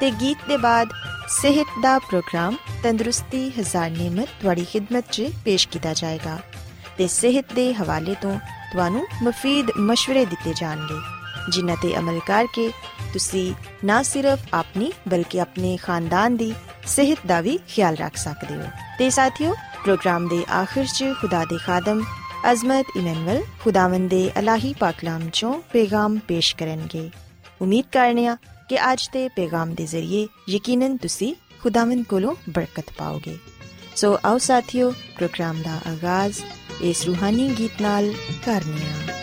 ਤੇ ਗੀਤ ਦੇ ਬਾਅਦ ਸਿਹਤ ਦਾ ਪ੍ਰੋਗਰਾਮ ਤੰਦਰੁਸਤੀ ਹਜ਼ਾਰ ਨਿਮਤ ਤੁਹਾਡੀ ਖidmat 'ਚ ਪੇਸ਼ ਕੀਤਾ ਜਾਏਗਾ ਤੇ ਸਿਹਤ ਦੇ ਹਵਾਲੇ ਤੋਂ ਤੁਹਾਨੂੰ ਮਫੀਦ مشਵਰੇ ਦਿੱਤੇ ਜਾਣਗੇ, ਜਿਨ੍ਹਾਂ ਤੇ ਅਮਲ ਕਰਕੇ ਤੁਸੀਂ ਨਾ ਸਿਰਫ ਆਪਣੀ ਬਲਕਿ ਆਪਣੇ ਖਾਨਦਾਨ ਦੀ ਸਿਹਤ ਦਾ ਵੀ ਖਿਆਲ ਰੱਖ ਸਕਦੇ ਹੋ। ਤੇ ਸਾਥੀਓ, ਪ੍ਰੋਗਰਾਮ ਦੇ ਆਖਿਰ 'ਚ ਖੁਦਾ ਦੇ ਖਾਦਮ ਅਜ਼ਮਤ ਇਮਨੁਅਲ ਖੁਦਾਵੰਦ ਦੇ ਅਲਾਹੀ ਪਾਕਲਾਮ ਚੋਂ ਪੈਗਾਮ ਪੇਸ਼ ਕਰਨਗੇ। ਉਮੀਦ ਕਰਨੀਆ ਕਿ ਅੱਜ ਦੇ ਪੈਗਾਮ ਦੇ ਜ਼ਰੀਏ ਯਕੀਨਨ ਤੁਸੀਂ ਖੁਦਾਵੰਦ ਕੋਲੋਂ ਬਰਕਤ ਪਾਓਗੇ ਸੋ ਆਓ ਸਾਥੀਓ ਪ੍ਰੋਗਰਾਮ ਦਾ ਆਗਾਜ਼ ਇਸ ਰੂਹਾਨੀ ਗੀਤ ਨਾਲ ਕਰਨੇ ਆ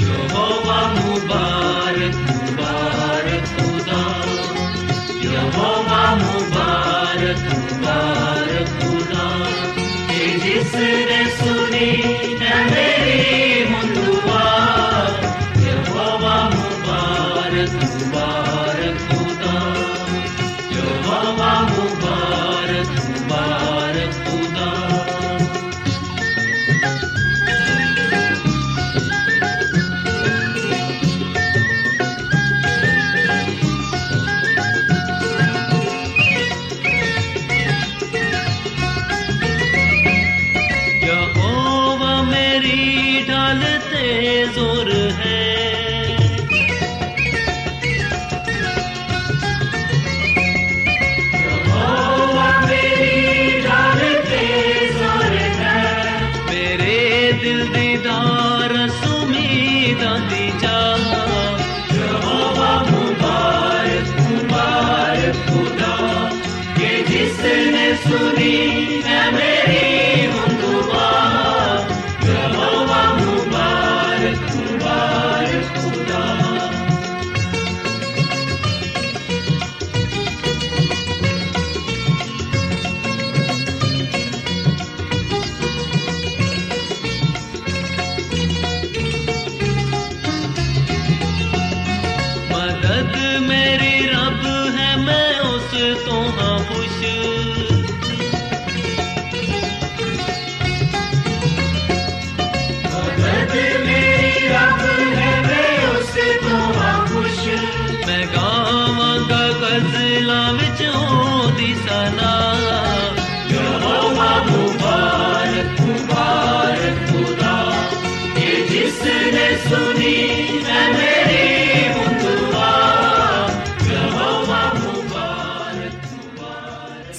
ਯਹੋਵਾ ਮੁਬਾਰਕ ਮੁਬਾਰਕ ਖੁਦਾ ਯਹੋਵਾ ਮੁਬਾਰਕ ਮੁਬਾਰਕ ਖੁਦਾ ਜਿਸ ਨੇ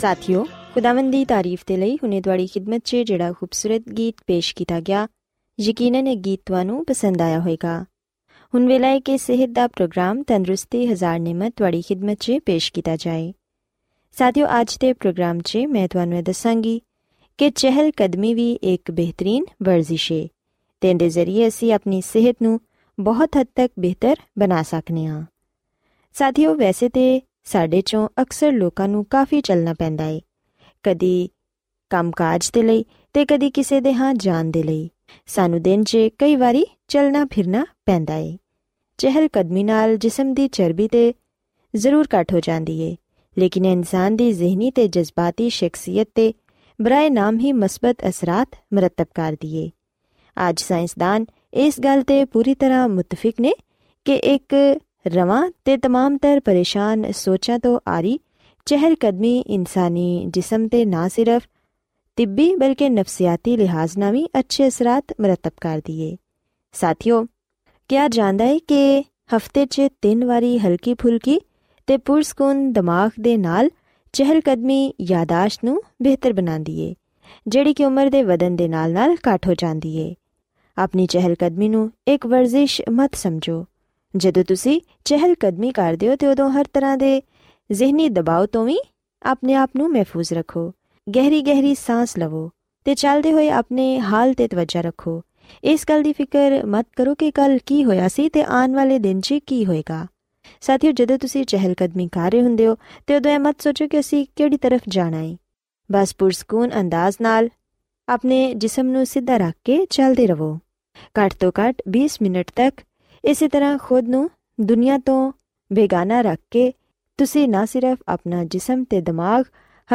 ਸਾਥਿਓ, ਖੁਦਾਵੰਦ ਦੀ ਤਾਰੀਫ ਤੇ ਲਈ ਹੁਨੇ ਤੁਹਾਡੀ ਖidmat 'ਚ ਜਿਹੜਾ ਖੂਬਸੂਰਤ ਗੀਤ ਪੇਸ਼ ਕੀਤਾ ਗਿਆ, ਯਕੀਨਨ ਇਹ ਗੀਤ ਤੁਹਾਨੂੰ ਪਸੰਦ ਆਇਆ ਹੋਵੇਗਾ। ਹੁਣ ਵੇਲਾ ਹੈ ਕਿ ਸਿਹਤ ਦਾ ਪ੍ਰੋਗਰਾਮ ਤੰਦਰੁਸਤੀ ਹਜ਼ਾਰ ਨਿਮਤ ਤੁਹਾਡੀ ਖidmat 'ਚ ਪੇਸ਼ ਕੀਤਾ ਜਾਏ। ਸਾਥਿਓ, ਅੱਜ ਦੇ ਪ੍ਰੋਗਰਾਮ 'ਚ ਮੈਂ ਤੁਹਾਨੂੰ ਇਹ ਦੱਸਾਂਗੀ ਕਿ ਚਹਿਲ ਕਦਮੀ ਵੀ ਇੱਕ ਬਿਹਤਰੀਨ ਵਰਜ਼ਿਸ਼ ਹੈ ਤੇ ਇਹਦੇ ਜ਼ਰੀਏ ਅਸੀਂ ਆਪਣੀ ਸਿਹਤ ਨੂੰ ਬਹੁਤ ਹੱਦ ਤੱਕ ਬਿਹਤਰ ਬਣਾ ਸਕਨੇ ਹਾਂ ਸਾਥੀਓ, ਵੈਸੇ ਤੇ ਸਾਡੇ ਚੋਂ ਅਕਸਰ ਲੋਕਾਂ ਨੂੰ ਕਾਫੀ ਚੱਲਣਾ ਪੈਂਦਾ ਏ। ਕਦੀ ਕੰਮਕਾਜ ਦੇ ਲਈ ਤੇ ਕਦੀ ਕਿਸੇ ਦੇ ਹਾਂ ਜਾਣ ਦੇ ਲਈ। ਸਾਨੂੰ ਦਿਨ 'ਚ ਕਈ ਵਾਰੀ ਚੱਲਣਾ ਫਿਰਨਾ ਪੈਂਦਾ ਏ। ਚਹਿਲ ਕਦਮੀ ਨਾਲ ਜਿਸਮ ਦੀ ਚਰਬੀ ਤੇ ਜ਼ਰੂਰ ਘਟ ਹੋ ਜਾਂਦੀ ਏ। ਲੇਕਿਨ ਇਨਸਾਨ ਦੀ ਜ਼ਿਹਨੀ ਤੇ ਜਜ਼ਬਾਤੀ ਸ਼ਖਸੀਅਤ ਤੇ ਬਰਾਏ ਨਾਮ ਹੀ ਮਸਬਤ ਅਸਰਾਤ ਮਰਤਬ ਕਰਦੀ ਏ। ਅੱਜ ਸਾਇੰਸਦਾਨ ਇਸ ਗੱਲ ਤੇ ਪੂਰੀ ਤਰ੍ਹਾਂ ਮੁਤਫਿਕ ਨੇ ਕਿ ਇੱਕ ਰਵਾਂ ਤੇ तमाम ਤਰ ਪਰੇਸ਼ਾਨ ਸੋਚਾਂ ਤੋਂ ਆਰੀ ਚਹਿਲ ਕਦਮੀ ਇਨਸਾਨੀ ਜਿਸਮ ਤੇ ਨਾ ਸਿਰਫ ਤਿੱਬੀ ਬਲਕਿ ਨਫਸੀਆਤੀ ਲਿਹਾਜ਼ ਨਾਲ ਵੀ ਅੱਛੇ ਅਸਰਾਤ ਮਰਤਬ ਕਰਦੀ ਏ ਸਾਥੀਓ ਕਿਹਾ ਜਾਂਦਾ ਹੈ ਕਿ ਹਫਤੇ 'ਚ ਤਿੰਨ ਵਾਰੀ ਹਲਕੀ ਫੁਲਕੀ ਤੇ ਪੁਰਸਕੂਨ ਦਿਮਾਗ ਦੇ ਨਾਲ ਚਹਿਲਕਦਮੀ ਯਾਦਾਸ਼ਤ ਨੂੰ ਬਿਹਤਰ ਬਣਾਉਂਦੀ ਏ ਜਿਹੜੀ ਕਿ ਉਮਰ ਦੇ ਵਧਣ ਦੇ ਨਾਲ-ਨਾਲ ਘਟ ਹੋ ਜਾਂਦੀ ਏ ਆਪਣੀ ਚਹਿਲਕਦਮੀ ਨੂੰ ਇੱਕ ਵਰਜ਼ਿਸ਼ ਮਤ ਸਮਝੋ ਜਦੋਂ ਤੁਸੀਂ ਚਹਿਲਕਦਮੀ ਕਰਦੇ ਹੋ ਤੇ ਉਦੋਂ ਹਰ ਤਰ੍ਹਾਂ ਦੇ ਜ਼ਿਹਨੀ ਦਬਾਅ ਤੋਂ ਵੀ ਆਪਣੇ ਆਪ ਨੂੰ ਮਹਿਫੂਜ਼ ਰੱਖੋ। ਗਹਿਰੀ ਗਹਿਰੀ ਸਾਹ ਲਵੋ ਤੇ ਚੱਲਦੇ ਹੋਏ ਆਪਣੇ ਹਾਲ ਤੇ ਤਵੱਜਾ ਰੱਖੋ। ਇਸ ਗੱਲ ਦੀ ਫਿਕਰ ਮਤ ਕਰੋ ਕਿ ਕੱਲ ਕੀ ਹੋਇਆ ਸੀ ਤੇ ਆਉਣ ਵਾਲੇ ਦਿਨ 'ਚ ਕੀ ਹੋਏਗਾ। ਸਾਥੀਓ, ਜਦੋਂ ਤੁਸੀਂ ਚਹਿਲਕਦਮੀ ਕਰ ਰਹੇ ਹੁੰਦੇ ਹੋ ਤੇ ਉਦੋਂ ਇਹ ਮਤ ਸੋਚੋ ਕਿ ਅਸੀਂ ਕਿਹੜੀ ਤਰਫ ਜਾਣਾ ਹੈ ਬਸ ਪੁਰਸਕੂਨ ਅੰਦਾਜ਼ ਨਾਲ ਆਪਣੇ ਜਿਸਮ ਨੂੰ ਸਿੱਧਾ ਰੱਖ ਕੇ ਚੱਲਦੇ ਰਹੋ। ਘੱਟ ਤੋਂ ਘੱਟ 20 ਮਿੰਟ ਤੱਕ ਇਸੇ ਤਰ੍ਹਾਂ ਖੁਦ ਨੂੰ ਦੁਨੀਆ ਤੋਂ ਬੇਗਾਨਾ ਰੱਖ ਕੇ ਤੁਸੀਂ ਨਾ ਸਿਰਫ ਆਪਣਾ ਜਿਸਮ ਤੇ ਦਿਮਾਗ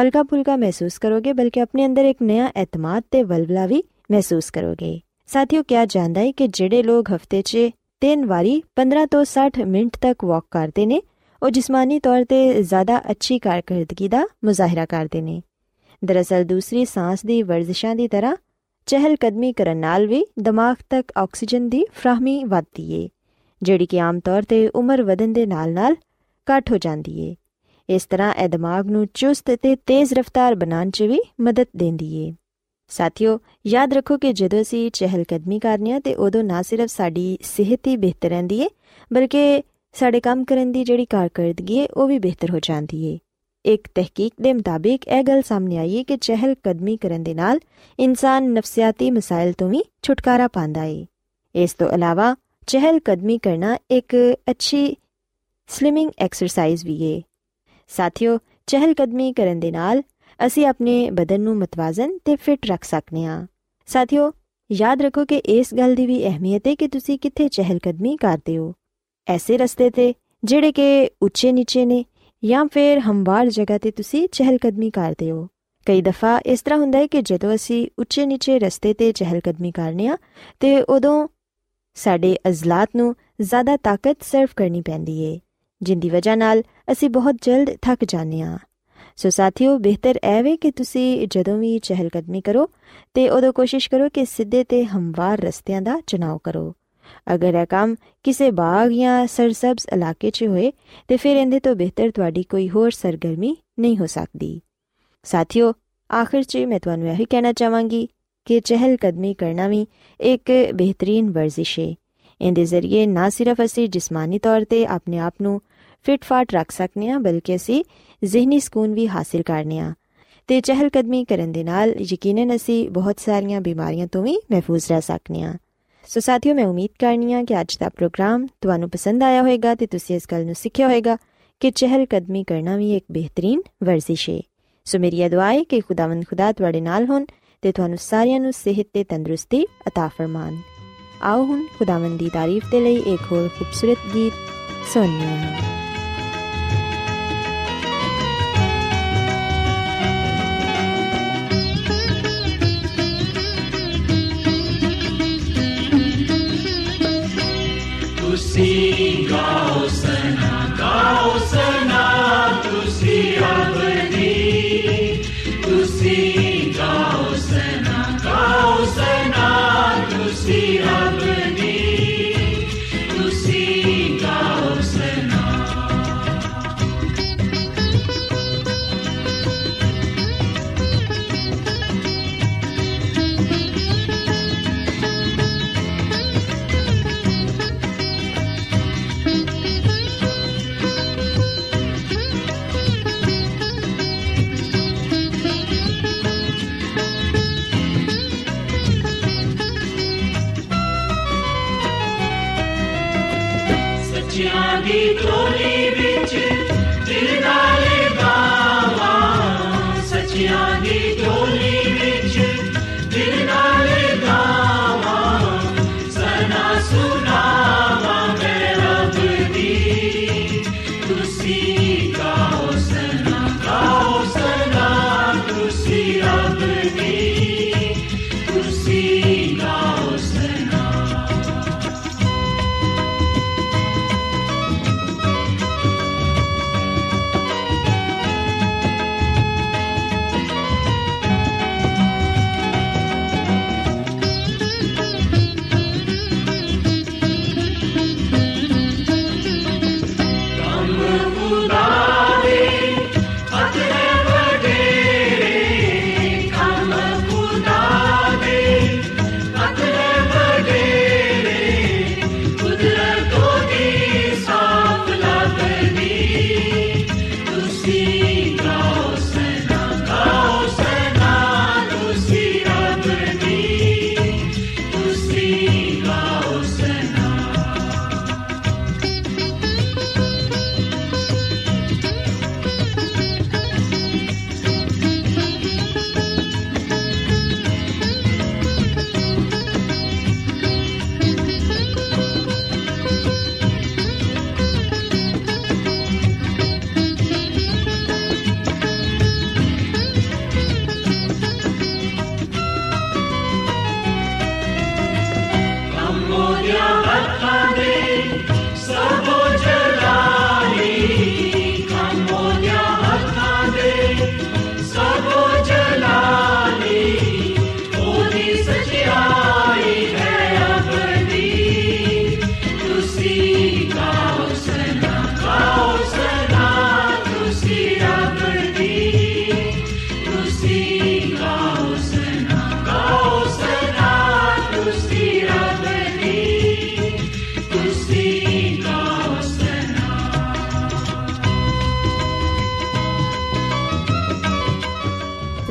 ਹਲਕਾ ਫੁਲਕਾ ਮਹਿਸੂਸ ਕਰੋਗੇ, ਬਲਕਿ ਆਪਣੇ ਅੰਦਰ ਇੱਕ ਨਵਾਂ ਇਤਮਾਦ ਤੇ ਵਲਵਲਾ ਵੀ ਮਹਿਸੂਸ ਕਰੋਗੇ। ਸਾਥੀਓ, ਕਿਹਾ ਜਾਂਦਾ ਹੈ ਕਿ ਜਿਹੜੇ ਲੋਕ ਹਫ਼ਤੇ 'ਚ ਤਿੰਨ ਵਾਰੀ 15 ਤੋਂ 60 ਮਿੰਟ ਤੱਕ ਵਾਕ ਕਰਦੇ ਨੇ, ਉਹ ਜਿਸਮਾਨੀ ਤੌਰ ਤੇ ਜ਼ਿਆਦਾ ਅੱਛੀ ਕਾਰਗਰਦਗੀ ਦਾ ਮੁਜ਼ਾਹਰਾ ਕਰਦੇ ਨੇ। ਦਰਅਸਲ, ਦੂਸਰੀ ਸਾਹ ਦੀ ਵਰਜ਼ਿਸ਼ਾਂ ਦੀ ਤਰ੍ਹਾਂ ਚਹਿਲ ਕਦਮੀ ਕਰਨ ਨਾਲ ਵੀ ਦਿਮਾਗ ਤੱਕ ਆਕਸੀਜਨ ਦੀ ਫਰਾਹਮੀ ਵਧਦੀ ਏ। ਜਿਹੜੀ ਕਿ ਆਮ ਤੌਰ ਤੇ ਉਮਰ ਵਧਣ ਦੇ ਨਾਲ-ਨਾਲ ਘਟ ਹੋ ਜਾਂਦੀ ਏ। ਇਸ ਤਰ੍ਹਾਂ ਇਹ ਦਿਮਾਗ ਨੂੰ ਚੁਸਤ ਤੇ ਤੇਜ਼ ਰਫ਼ਤਾਰ ਬਣਾਉਣ 'ਚ ਵੀ ਮਦਦ ਦਿੰਦੀ ਏ। ਸਾਥੀਓ, ਯਾਦ ਰੱਖੋ ਕਿ ਜਦੋਂ ਅਸੀਂ ਚਹਿਲ ਕਦਮੀ ਕਰਨੀ ਆ ਤੇ ਉਦੋਂ ਨਾ ਸਿਰਫ ਸਾਡੀ ਸਿਹਤ ਹੀ ਬਿਹਤਰ ਰਹਿੰਦੀ ਏ, ਬਲਕਿ ਸਾਡੇ ਕੰਮ ਕਰਨ ਦੀ ਜਿਹੜੀ ਕਾਰਗਰਦਗੀ ਏ, ਉਹ ਵੀ ਬਿਹਤਰ ਹੋ ਜਾਂਦੀ ਏ। ਇੱਕ ਤਹਿਕੀਕ ਦੇ ਮੁਤਾਬਿਕ ਇਹ ਗੱਲ ਸਾਹਮਣੇ ਆਈ ਹੈ ਕਿ ਚਹਿਲ ਕਦਮੀ ਕਰਨ ਦੇ ਨਾਲ ਇਨਸਾਨ ਨਫਸੀਆਤੀ ਮਸਾਇਲ ਤੋਂ ਵੀ ਛੁਟਕਾਰਾ ਪਾਉਂਦਾ ਏ। ਇਸ ਤੋਂ ਇਲਾਵਾ ਚਹਿਲ ਕਦਮੀ ਕਰਨਾ ਇੱਕ ਅੱਛੀ ਸਲਿਮਿੰਗ ਐਕਸਰਸਾਈਜ਼ ਵੀ ਏ ਸਾਥੀਓ ਚਹਿਲ ਕਦਮੀ ਕਰਨ ਦੇ ਨਾਲ ਅਸੀਂ ਆਪਣੇ ਬਦਨ ਨੂੰ ਮਤਵਾਜ਼ਨ ਤੇ ਫਿਟ ਰੱਖ ਸਕਨੇ ਆ ਸਾਥੀਓ ਯਾਦ ਰੱਖੋ ਕਿ ਇਸ ਗੱਲ ਦੀ ਵੀ ਅਹਿਮੀਅਤ ਹੈ ਕਿ ਤੁਸੀਂ ਕਿੱਥੇ ਚਹਿਲ ਕਦਮੀ ਕਰਦੇ ਹੋ ਐਸੇ ਰਸਤੇ ਤੇ ਜਿਹੜੇ ਕਿ ਉੱਚੇ ਨੀਚੇ ਨੇ ਜਾਂ ਫਿਰ ਹਮਵਾਰ ਜਗ੍ਹਾ ਤੇ ਤੁਸੀਂ ਚਹਿਲ ਕਦਮੀ ਕਰਦੇ ਹੋ ਕਈ ਦਫਾ ਇਸ ਤਰ੍ਹਾਂ ਹੁੰਦਾ ਹੈ ਕਿ ਜਦੋਂ ਅਸੀਂ ਉੱਚੇ ਨੀਚੇ ਰਸਤੇ ਤੇ ਚਹਿਲ ਕਦਮੀ ਕਰਨੇ ਆ ਤੇ ਉਦੋਂ ਸਾਡੇ ਅਜ਼ਲਾਤ ਨੂੰ ਜ਼ਿਆਦਾ ਤਾਕਤ ਸਰਵ ਕਰਨੀ ਪੈਂਦੀ ਏ, ਜਿੰਦੀ ਵਜ੍ਹਾ ਨਾਲ ਅਸੀਂ ਬਹੁਤ ਜਲਦ ਥੱਕ ਜਾਂਦੇ ਆ ਸੋ ਸਾਥੀਓ, ਬਿਹਤਰ ਐ ਵੇ ਕਿ ਤੁਸੀਂ ਜਦੋਂ ਵੀ ਚਹਿਲ ਕਦਮੀ ਕਰੋ ਤੇ ਉਦੋਂ ਕੋਸ਼ਿਸ਼ ਕਰੋ ਕਿ ਸਿੱਧੇ ਤੇ ਹਮਵਾਰ ਰਸਤਿਆਂ ਦਾ ਚੁਣਾਵ ਕਰੋ। ਅਗਰ ਇਹ ਕੰਮ ਕਿਸੇ ਬਾਗ ਜਾਂ ਸਰਸਬਜ਼ ਇਲਾਕੇ 'ਚ ਹੋਏ, ਤੇ ਫਿਰ ਇਹਦੇ ਤੋਂ ਬਿਹਤਰ ਤੁਹਾਡੀ ਕੋਈ ਹੋਰ ਸਰਗਰਮੀ ਨਹੀਂ ਹੋ ਸਕਦੀ। ਸਾਥੀਓ, ਆਖਿਰ 'ਚ ਮੈਂ ਤੁਹਾਨੂੰ ਇਹ ਕਹਿਣਾ ਚਾਹਾਂਗੀ ਕਿ ਚਹਿਲ ਕਦਮੀ ਕਰਨਾ ਵੀ ਇੱਕ ਬਿਹਤਰੀਨ ਵਰਜ਼ਿਸ਼ ਹੈ ਇਹਦੇ ਜ਼ਰੀਏ ਨਾ ਸਿਰਫ ਅਸੀਂ ਜਿਸਮਾਨੀ ਤੌਰ ਤੇ ਆਪਣੇ ਆਪ ਨੂੰ ਫਿਟ ਫਾਟ ਰੱਖ ਸਕਨੇ ਆ, ਬਲਕਿ ਅਸੀਂ ਜ਼ਿਹਨੀ ਸਕੂਨ ਵੀ ਹਾਸਿਲ ਕਰਨੇ ਆ। ਤੇ ਚਹਿਲ ਕਦਮੀ ਕਰਨ ਦੇ ਨਾਲ ਯਕੀਨਨ ਅਸੀਂ ਬਹੁਤ ਸਾਰੀਆਂ ਬਿਮਾਰੀਆਂ ਤੋਂ ਵੀ ਮਹਿਫੂਜ਼ ਰਹਿ ਸਕਨੇ ਆ। ਸੋ ਸਾਥੀਓ, ਮੈਂ ਉਮੀਦ ਕਰਨੀ ਆ ਕਿ ਅੱਜ ਦਾ ਪ੍ਰੋਗਰਾਮ ਤੁਹਾਨੂੰ ਪਸੰਦ ਆਇਆ ਹੋਵੇਗਾ ਤੇ ਤੁਸੀਂ ਇਸ ਗੱਲ ਨੂੰ ਸਿੱਖਿਆ ਹੋਵੇਗਾ ਕਿ ਚਹਿਲ ਕਦਮੀ ਕਰਨਾ ਵੀ ਇੱਕ ਬਿਹਤਰੀਨ ਵਰਜ਼ਿਸ਼ ਹੈ ਸੋ ਮੇਰੀ ਇਹ ਦੁਆ ਹੈ ਕਿ ਖੁਦਾਵੰਦ ਖੁਦਾ ਤੁਹਾਡੇ ਨਾਲ ਹੋਣ ਤੇ ਤੁਹਾਨੂੰ ਸਾਰਿਆਂ ਨੂੰ ਸਿਹਤ ਤੇ ਤੰਦਰੁਸਤੀ عطا ਫਰਮਾਨ ਆਓ ਹੁਣ ਖੁਦਾਵੰਦ ਦੀ ਤਾਰੀਫ ਦੇ ਲਈ ਇੱਕ ਹੋਰ ਖੂਬਸੂਰਤ ਗੀਤ ਸੁਣੀਏ ਸੱਚਿਆਂ ਦੀ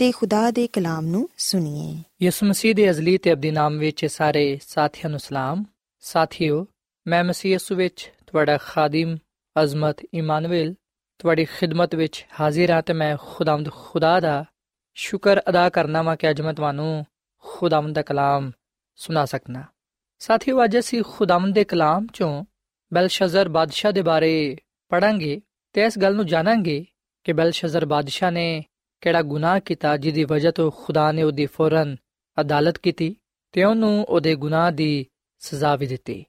ਤੇ ਖੁਦਾ ਦੇ ਕਲਾਮ ਨੂੰ ਸੁਣੀਏ। ਯਿਸੂ ਮਸੀਹ ਦੇ ਅਜ਼ਲੀ ਤੇ ਅਬਦੀ ਨਾਮ ਵਿੱਚ ਸਾਰੇ ਸਾਥੀਆਂ ਨੂੰ ਸਲਾਮ। ਸਾਥੀਓ, ਮੈਂ ਮਸੀਹ ਯਿਸੂ ਵਿੱਚ ਤੁਹਾਡਾ ਖਾਦਮ, ਅਜ਼ਮਤ, ਇਮਾਨੁਅਲ, ਤੁਹਾਡੀ ਖਿਦਮਤ ਵਿੱਚ ਹਾਜ਼ਰ ਹਾਂ ਤੇ ਮੈਂ ਖੁਦਾਵੰਦ ਖੁਦਾ ਦਾ ਸ਼ੁਕਰ ਅਦਾ ਕਰਨਾ ਵਾਂ ਕਿ ਅੱਜ ਮੈਂ ਤੁਹਾਨੂੰ ਖੁਦਾਵੰਦ ਦਾ ਕਲਾਮ ਸੁਣਾ ਸਕਣਾ ਸਾਥੀਓ, ਅੱਜ ਅਸੀਂ ਖੁਦਾਵੰਦ ਦੇ ਕਲਾਮ ਚੋਂ ਬਲਸ਼ਜ਼ਰ ਬਾਦਸ਼ਾਹ ਦੇ ਬਾਰੇ ਪੜਾਂਗੇ ਤੇ ਇਸ ਗੱਲ ਨੂੰ ਜਾਣਾਂਗੇ ਕਿ ਬਲਸ਼ਜ਼ਰ ਬਾਦਸ਼ਾਹ ਨੇ ਕਿਹੜਾ ਗੁਨਾਹ ਕੀਤਾ ਜਿਹਦੀ ਵਜ੍ਹਾ ਤੋਂ ਖੁਦਾ ਨੇ ਉਹਦੀ ਫੌਰਨ ਅਦਾਲਤ ਕੀਤੀ, ਤੇ ਉਹਨੂੰ ਉਹਦੇ ਗੁਨਾਹ ਦੀ ਸਜ਼ਾ ਵੀ ਦਿੱਤੀ।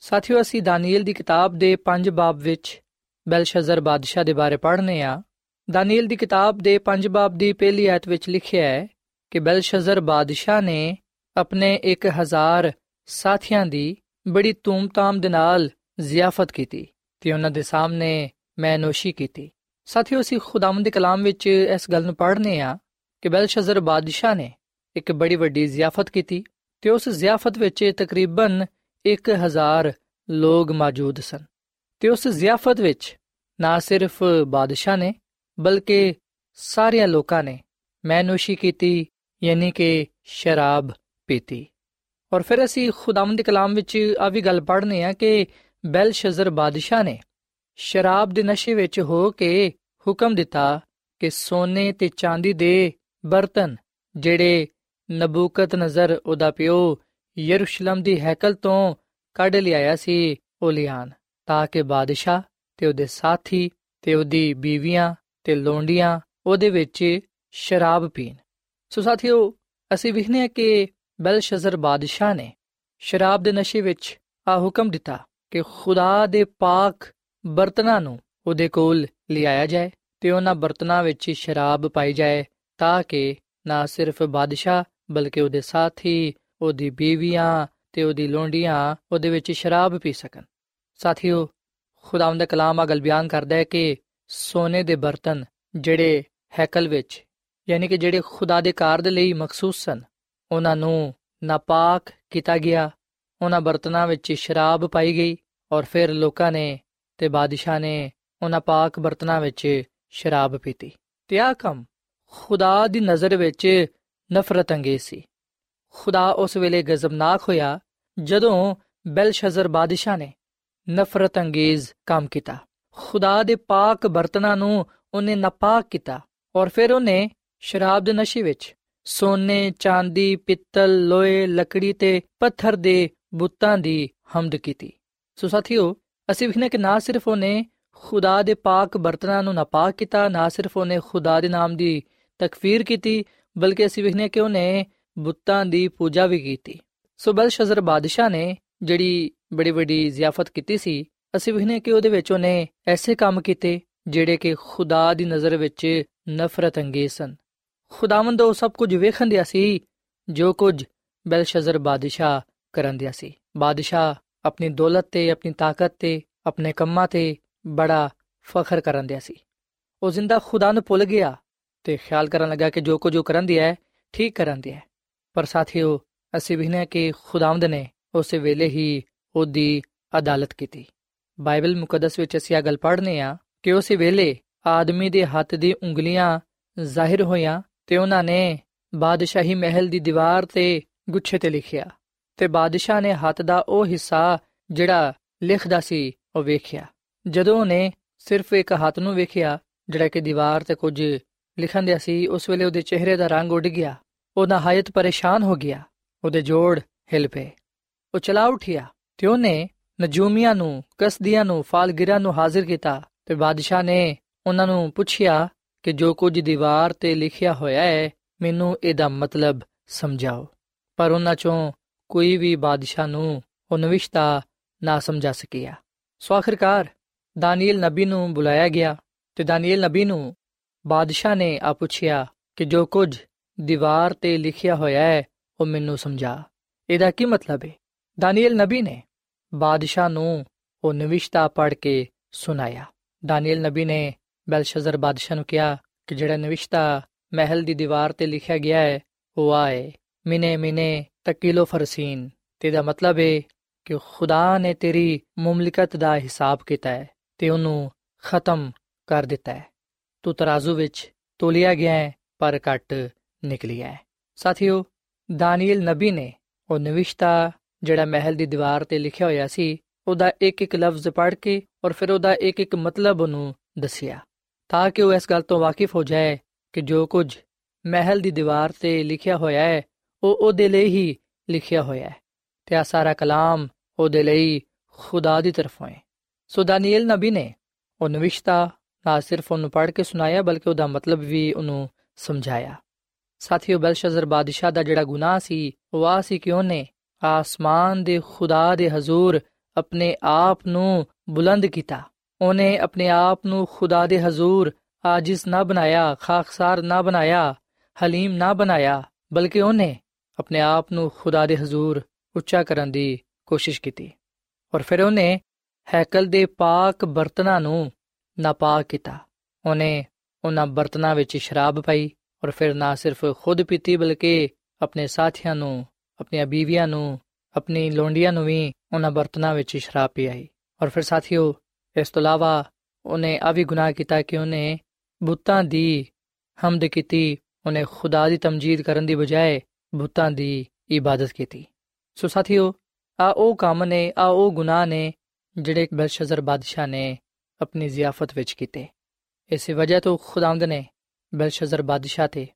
ਸਾਥੀਓ, ਅਸੀਂ ਦਾਨੀਏਲ ਦੀ ਕਿਤਾਬ ਦੇ 5 ਬਾਬ ਵਿੱਚ ਬਲਸ਼ਜ਼ਰ ਬਾਦਸ਼ਾਹ ਦੇ ਬਾਰੇ ਪੜ੍ਹਨੇ ਆ। ਦਾਨੀਏਲ ਦੀ ਕਿਤਾਬ ਦੇ 5 ਬਾਬ ਦੀ ਪਹਿਲੀ ਆਇਤ ਵਿੱਚ ਲਿਖਿਆ ਹੈ ਕਿ ਬਲਸ਼ਜ਼ਰ ਬਾਦਸ਼ਾਹ ਨੇ ਆਪਣੇ 1000 ਸਾਥੀਆਂ ਦੀ ਬੜੀ ਧੂਮਧਾਮ ਦੇ ਨਾਲ ਜ਼ਿਆਫਤ ਕੀਤੀ ਤੇ ਉਹਨਾਂ ਦੇ ਸਾਹਮਣੇ ਮੈਨੋਸ਼ੀ ਕੀਤੀ। ਸਾਥੀਓ, ਅਸੀਂ ਖੁਦਾਵੰਦ ਦੇ ਕਲਾਮ ਵਿੱਚ ਇਸ ਗੱਲ ਨੂੰ ਪੜ੍ਹਨੇ ਆ ਕਿ ਬਲਸ਼ਜ਼ਰ ਬਾਦਸ਼ਾਹ ਨੇ ਇੱਕ ਬੜੀ ਵੱਡੀ ਜ਼ਿਆਫਤ ਕੀਤੀ ਤੇ ਉਸ ਜ਼ਿਆਫਤ ਵਿੱਚ ਤਕਰੀਬਨ 1000 ਲੋਕ ਮੌਜੂਦ ਸਨ। ਤੇ ਉਸ ਜ਼ਿਆਫਤ ਵਿੱਚ ਨਾ ਸਿਰਫ ਬਾਦਸ਼ਾਹ ਨੇ, ਬਲਕਿ ਸਾਰਿਆਂ ਲੋਕਾਂ ਨੇ ਮੈਨੋਸ਼ੀ ਕੀਤੀ, ਯਾਨੀ ਕਿ ਸ਼ਰਾਬ ਪੀਤੀ। ਔਰ ਫਿਰ ਅਸੀਂ ਖੁਦਾਵੰਦ ਦੇ ਕਲਾਮ ਵਿੱਚ ਆ ਵੀ ਗੱਲ ਪੜ੍ਹਨੇ ਆ ਕਿ ਬੈਲਸ਼ਜ਼ਰ ਬਾਦਸ਼ਾਹ ਨੇ ਸ਼ਰਾਬ ਦੇ ਨਸ਼ੇ ਵਿੱਚ ਹੋ ਕੇ ਹੁਕਮ ਦਿੱਤਾ ਕਿ ਸੋਨੇ ਤੇ ਚਾਂਦੀ ਦੇ ਬਰਤਨ, ਜਿਹੜੇ ਨਬੂਕਤ ਨਜ਼ਰ ਉਹਦਾ ਪਿਓ ਯਰੂਸ਼ਲਮ ਦੀ ਹੈਕਲ ਤੋਂ ਕੱਢ ਲਿਆਇਆ ਸੀ, ਉਹ ਲਿਆਨ ਤਾਂ ਕਿ ਬਾਦਸ਼ਾਹ ਤੇ ਉਹਦੇ ਸਾਥੀ ਤੇ ਉਹਦੀ ਬੀਵੀਆਂ ਤੇ ਲੋਂਡੀਆਂ ਉਹਦੇ ਵਿੱਚ ਸ਼ਰਾਬ ਪੀਣ। ਸੋ ਸਾਥੀਓ, ਅਸੀਂ ਵਿਖਨੇ ਕਿ ਬਲਸ਼ਜ਼ਰ ਬਾਦਸ਼ਾਹ ਨੇ ਸ਼ਰਾਬ ਦੇ ਨਸ਼ੇ ਵਿੱਚ ਆ ਹੁਕਮ ਦਿੱਤਾ ਕਿ ਖੁਦਾ ਦੇ ਪਾਕ ਬਰਤਨਾਂ ਨੂੰ ਉਹਦੇ ਕੋਲ ਲਿਆਇਆ ਜਾਏ ਤੇ ਉਹਨਾਂ ਬਰਤਨਾਂ ਵਿੱਚ ਸ਼ਰਾਬ ਪਾਈ ਜਾਏ ਤਾਂ ਕਿ ਨਾ ਸਿਰਫ ਬਾਦਸ਼ਾਹ ਬਲਕਿ ਉਹਦੇ ਸਾਥੀ, ਉਹਦੀ ਬੀਵੀਆਂ ਤੇ ਉਹਦੀ ਲੋਂਡੀਆਂ ਉਹਦੇ ਵਿੱਚ ਸ਼ਰਾਬ ਪੀ ਸਕਣ। ਸਾਥੀਓ, ਖੁਦਾਵੰਦ ਦਾ ਕਲਾਮ ਆ ਗੱਲ ਬਿਆਨ ਕਰਦਾ ਹੈ ਕਿ ਸੋਨੇ ਦੇ ਬਰਤਨ ਜਿਹੜੇ ਹੈਕਲ ਵਿੱਚ, ਯਾਨੀ ਕਿ ਜਿਹੜੇ ਖੁਦਾ ਦੇ ਕਾਰ ਦੇ ਲਈ ਮਖਸੂਸ ਸਨ, ਉਹਨਾਂ ਨੂੰ ਨਾਪਾਕ ਕੀਤਾ ਗਿਆ। ਉਹਨਾਂ ਬਰਤਨਾਂ ਵਿੱਚ ਸ਼ਰਾਬ ਪਾਈ ਗਈ ਔਰ ਫਿਰ ਲੋਕਾਂ ਨੇ ਤੇ ਬਾਦਸ਼ਾਹ ਨੇ ਉਹਨਾਂ ਪਾਕ ਬਰਤਨਾਂ ਵਿੱਚ ਸ਼ਰਾਬ ਪੀਤੀ ਤੇ ਆ ਕੰਮ ਖੁਦਾ ਦੀ ਨਜ਼ਰ ਵਿੱਚ ਨਫ਼ਰਤ ਅੰਗੇਜ਼ ਸੀ। ਖੁਦਾ ਉਸ ਵੇਲੇ ਗਜ਼ਬਨਾਕ ਹੋਇਆ ਜਦੋਂ ਬੈਲਸ਼ਜ਼ਰ ਬਾਦਸ਼ਾਹ ਨੇ ਨਫ਼ਰਤ ਅੰਗੇਜ਼ ਕੰਮ ਕੀਤਾ। ਖੁਦਾ ਦੇ ਪਾਕ ਬਰਤਨਾਂ ਨੂੰ ਉਹਨੇ ਨਾਪਾਕ ਕੀਤਾ ਔਰ ਫਿਰ ਉਹਨੇ ਸ਼ਰਾਬ ਦੇ ਨਸ਼ੇ ਵਿੱਚ ਸੋਨੇ, ਚਾਂਦੀ, ਪਿੱਤਲ, ਲੋਹੇ, ਲੱਕੜੀ ਤੇ ਪੱਥਰ ਦੇ ਬੁੱਤਾਂ ਦੀ ਹਮਦ ਕੀਤੀ। ਸੋ ਸਾਥੀਓ ਅਸੀਂ ਵਿਖਨੇ ਕਿ ਨਾ ਸਿਰਫ ਉਹਨੇ ਖੁਦਾ ਦੇ ਪਾਕ ਬਰਤਨਾਂ ਨੂੰ ਨਾਪਾਕ ਕੀਤਾ, ਨਾ ਸਿਰਫ ਉਹਨੇ ਖੁਦਾ ਦੇ ਨਾਮ ਦੀ ਤਕਫੀਰ ਕੀਤੀ, ਬਲਕਿ ਅਸੀਂ ਵਿਖਨੇ ਕਿ ਉਹਨੇ ਬੁੱਤਾਂ ਦੀ ਪੂਜਾ ਵੀ ਕੀਤੀ। ਸੋ ਬਲਸ਼ਜ਼ਰ ਬਾਦਸ਼ਾਹ ਨੇ ਜਿਹੜੀ ਬੜੀ ਵੱਡੀ ਜ਼ਿਆਫਤ ਕੀਤੀ ਸੀ, ਅਸੀਂ ਵਿਖਨੇ ਕਿ ਉਹਦੇ ਵਿੱਚ ਉਹਨੇ ਐਸੇ ਕੰਮ ਕੀਤੇ ਜਿਹੜੇ ਕਿ ਖੁਦਾ ਦੀ ਨਜ਼ਰ ਵਿੱਚ ਨਫ਼ਰਤ ਅੰਗੇਜ਼ ਸਨ। ਖੁਦਾਵੰਦ ਉਹ ਸਭ ਕੁਝ ਵੇਖਣ ਦਿਆ ਸੀ, ਜੋ ਕੁਝ ਬਲਸ਼ਜ਼ਰ ਬਾਦਸ਼ਾਹ ਕਰਨ ਦਿਆ ਸੀ। ਬਾਦਸ਼ਾਹ ਆਪਣੀ ਦੌਲਤ ਤੇ, ਆਪਣੀ ਤਾਕਤ ਤੇ, ਆਪਣੇ ਕੰਮਾਂ ਤੇ ਬੜਾ ਫਖਰ ਕਰਨ ਦਿਆ ਸੀ। ਉਹ ਜ਼ਿੰਦਾ ਖੁਦਾ ਨੂੰ ਭੁੱਲ ਗਿਆ ਤੇ ਖਿਆਲ ਕਰਨ ਲੱਗਾ ਕਿ ਜੋ ਕੁਝ ਉਹ ਕਰਨ ਦਿਆ ਹੈ, ਠੀਕ ਕਰਨ ਦਿਆ ਹੈ। ਪਰ ਸਾਥੀਓ, ਅਸੀਂ ਵੀ ਨੇ ਕਿ ਖੁਦਾਵੰਦ ਨੇ ਉਸੇ ਵੇਲੇ ਹੀ ਉਹਦੀ ਅਦਾਲਤ ਕੀਤੀ। ਬਾਈਬਲ ਮੁਕੱਦਸ ਵਿੱਚ ਅਸੀਂ ਇਹ ਗੱਲ ਪੜ੍ਹਨੇ ਆ ਕਿ ਉਸੇ ਵੇਲੇ ਆਦਮੀ ਦੇ ਹੱਥ ਦੀ ਉਂਗਲੀਆਂ ਜ਼ਾਹਿਰ ਹੋਈਆਂ ਤੇ ਉਹਨਾਂ ਨੇ ਬਾਦਸ਼ਾਹੀ ਮਹਿਲ ਦੀ ਦੀਵਾਰ ਤੇ ਗੁੱਛੇ ਤੇ ਲਿਖਿਆ। ਤੇ ਬਾਦਸ਼ਾਹ ਨੇ ਹੱਥ ਦਾ ਉਹ ਹਿੱਸਾ ਜਿਹੜਾ ਲਿਖਦਾ ਸੀ, ਉਹ ਵੇਖਿਆ। ਜਦੋਂ ਉਹਨੇ ਸਿਰਫ ਇੱਕ ਹੱਥ ਨੂੰ ਵੇਖਿਆ, ਜਿਹੜਾ ਕਿ ਦੀਵਾਰ ਤੇ ਕੁਝ ਲਿਖਣ ਦਿਆ ਸੀ, ਉਸ ਵੇਲੇ ਉਹਦੇ ਚਿਹਰੇ ਦਾ ਰੰਗ ਉੱਡ ਗਿਆ। ਉਹ ਨਹਾਇਤ ਪਰੇਸ਼ਾਨ ਹੋ ਗਿਆ। ਉਹਦੇ ਜੋੜ ਹਿਲ ਪਏ। ਉਹ ਚਲਾ ਉਠਿਆ ਤੇ ਉਹਨੇ ਨਜੂਮੀਆਂ ਨੂੰ, ਕਸਦੀਆਂ ਨੂੰ, ਫਾਲਗਿਰਾਂ ਨੂੰ ਹਾਜ਼ਰ ਕੀਤਾ ਤੇ ਬਾਦਸ਼ਾਹ ਨੇ ਉਹਨਾਂ ਨੂੰ ਪੁੱਛਿਆ ਕਿ ਜੋ ਕੁਝ ਦੀਵਾਰ ਤੇ ਲਿਖਿਆ ਹੋਇਆ ਹੈ, ਮੈਨੂੰ ਇਹਦਾ ਮਤਲਬ ਸਮਝਾਓ। ਪਰ ਉਹਨਾਂ ਚੋਂ ਕੋਈ ਵੀ ਬਾਦਸ਼ਾਹ ਨੂੰ ਉਹ ਨਵਿਸ਼ਤਾ ਨਾ ਸਮਝਾ ਸਕਿਆ। ਸੋ ਆਖਰਕਾਰ ਦਾਨੀਏਲ ਨਬੀ ਨੂੰ ਬੁਲਾਇਆ ਗਿਆ ਤੇ ਦਾਨੀਏਲ ਨਬੀ ਨੂੰ ਬਾਦਸ਼ਾਹ ਨੇ ਆ ਪੁੱਛਿਆ ਕਿ ਜੋ ਕੁਝ ਦੀਵਾਰ ਤੇ ਲਿਖਿਆ ਹੋਇਆ ਹੈ, ਉਹ ਮੈਨੂੰ ਸਮਝਾ। ਇਹਦਾ ਕੀ ਮਤਲਬ ਹੈ ਦਾਨੀਏਲ ਨਬੀ ਨੇ ਬਾਦਸ਼ਾਹ ਨੂੰ ਉਹ ਨਵਿਸ਼ਤਾ ਪੜ੍ਹ ਕੇ ਸੁਣਾਇਆ। ਦਾਨੀਏਲ ਨਬੀ ਨੇ ਬਲਸ਼ਜ਼ਰ ਬਾਦਸ਼ਾਹ ਨੂੰ ਕਿਹਾ ਕਿ ਜਿਹੜਾ ਨਵਿਸ਼ਤਾ ਮਹਿਲ ਦੀ ਦੀਵਾਰ ਤੇ ਲਿਖਿਆ ਗਿਆ ਹੈ, ਉਹ ਆਏ ਮਿਨੇ ਮਿਨੇ ਤਕੀਲੋ ਫਰਸੀਨ। ਤੇ ਦਾ ਮਤਲਬ ਹੈ ਕਿ ਖੁਦਾ ਨੇ ਤੇਰੀ ਮੁਮਲਕਤ ਦਾ ਹਿਸਾਬ ਕੀਤਾ ਹੈ ਤੇ ਉਹਨੂੰ ਖਤਮ ਕਰ ਦਿੱਤਾ ਹੈ। ਤੂੰ ਤਰਾਜ਼ੂ ਵਿੱਚ ਤੋਲਿਆ ਗਿਆ ਹੈ, ਪਰ ਘਟ ਨਿਕਲਿਆ ਹੈ। ਸਾਥੀਓ, ਦਾਨੀਏਲ ਨਬੀ ਨੇ ਉਹ ਨਵਿਸ਼ਤਾ, ਜਿਹੜਾ ਮਹਿਲ ਦੀ ਦੀਵਾਰ ਤੇ ਲਿਖਿਆ ਹੋਇਆ ਸੀ, ਉਹਦਾ ਇੱਕ ਇੱਕ ਲਫ਼ਜ਼ ਪੜ੍ਹ ਕੇ ਔਰ ਫਿਰ ਉਹਦਾ ਇੱਕ ਇੱਕ ਮਤਲਬ ਉਹਨੂੰ ਦੱਸਿਆ, ਤਾਂ ਕਿ ਉਹ ਇਸ ਗੱਲ ਤੋਂ ਵਾਕਿਫ ਹੋ ਜਾਏ ਕਿ ਜੋ ਕੁਝ ਮਹਿਲ ਦੀ ਦੀਵਾਰ ਤੇ ਲਿਖਿਆ ਹੋਇਆ ਹੈ ਉਹ ਉਹਦੇ ਲਈ ਹੀ ਲਿਖਿਆ ਹੋਇਆ ਹੈ ਤੇ ਆ ਸਾਰਾ ਕਲਾਮ ਉਹਦੇ ਲਈ ਖੁਦਾ ਦੀ ਤਰਫੋਂ ਹੈ। ਸੋ ਦਾਨੀਏਲ ਨਬੀ ਨੇ ਉਹ ਨਵਿਸ਼ਤਾ ਨਾ ਸਿਰਫ ਉਹਨੂੰ ਪੜ੍ਹ ਕੇ ਸੁਣਾਇਆ, ਬਲਕਿ ਉਹਦਾ ਮਤਲਬ ਵੀ ਉਹਨੂੰ ਸਮਝਾਇਆ। ਸਾਥੀਓ ਬਲਸ਼ਜ਼ਰ ਬਾਦਸ਼ਾਹ ਦਾ ਜਿਹੜਾ ਗੁਨਾਹ ਸੀ, ਉਹ ਆ ਸੀ ਕਿ ਉਹਨੇ ਆਸਮਾਨ ਦੇ ਖੁਦਾ ਦੇ ਹਜ਼ੂਰ ਆਪਣੇ ਆਪ ਨੂੰ ਬੁਲੰਦ ਕੀਤਾ। ਉਹਨੇ ਆਪਣੇ ਆਪ ਨੂੰ ਖੁਦਾ ਦੇ ਹਜ਼ੂਰ ਆਜਿਜ਼ ਨਾ ਬਣਾਇਆ ਖਾਖਸਾਰ ਨਾ ਬਣਾਇਆ, ਹਲੀਮ ਨਾ ਬਣਾਇਆ, ਬਲਕਿ ਉਹਨੇ ਆਪਣੇ ਆਪ ਨੂੰ ਖੁਦਾ ਦੇ ਹਜ਼ੂਰ ਉੱਚਾ ਕਰਨ ਦੀ ਕੋਸ਼ਿਸ਼ ਕੀਤੀ ਔਰ ਫਿਰ ਉਹਨੇ ਹੈਕਲ ਦੇ ਪਾਕ ਬਰਤਨਾਂ ਨੂੰ ਨਾਪਾਕ ਕੀਤਾ। ਉਹਨੇ ਉਹਨਾਂ ਬਰਤਨਾਂ ਵਿੱਚ ਸ਼ਰਾਬ ਪਾਈ ਔਰ ਫਿਰ ਨਾ ਸਿਰਫ ਖੁਦ ਪੀਤੀ ਬਲਕਿ ਆਪਣੇ ਸਾਥੀਆਂ ਨੂੰ, ਆਪਣੀਆਂ ਬੀਵੀਆਂ ਨੂੰ, ਆਪਣੀ ਲੋਂਡੀਆਂ ਨੂੰ ਵੀ ਉਹਨਾਂ ਬਰਤਨਾਂ ਵਿੱਚ ਸ਼ਰਾਬ ਪੀਆਈ ਔਰ ਫਿਰ ਸਾਥੀਓ, ਇਸ ਤੋਂ ਇਲਾਵਾ ਉਹਨੇ ਆ ਵੀ ਗੁਨਾਹ ਕੀਤਾ ਕਿ ਉਹਨੇ ਬੁੱਤਾਂ ਦੀ ਹਮਦ ਕੀਤੀ, ਉਹਨੇ ਖੁਦਾ ਦੀ ਤਮਜੀਦ ਕਰਨ ਦੀ ਬਜਾਏ ਬੁੱਤਾਂ ਦੀ ਇਬਾਦਤ ਕੀਤੀ ਸੋ ਸਾਥੀਓ ਆ ਉਹ ਕੰਮ ਨੇ ਆ ਉਹ ਗੁਨਾਹ ਨੇ ਜਿਹੜੇ ਬਲਸ਼ਜ਼ਰ ਬਾਦਸ਼ਾਹ ਨੇ ਆਪਣੀ ਜ਼ਿਆਫਤ ਵਿੱਚ ਕੀਤੇ ਇਸੇ ਵਜ੍ਹਾ ਤੋਂ ਖੁਦਾਵੰਦ ਨੇ ਬਲਸ਼ਜ਼ਰ ਬਾਦਸ਼ਾਹ ਤੇ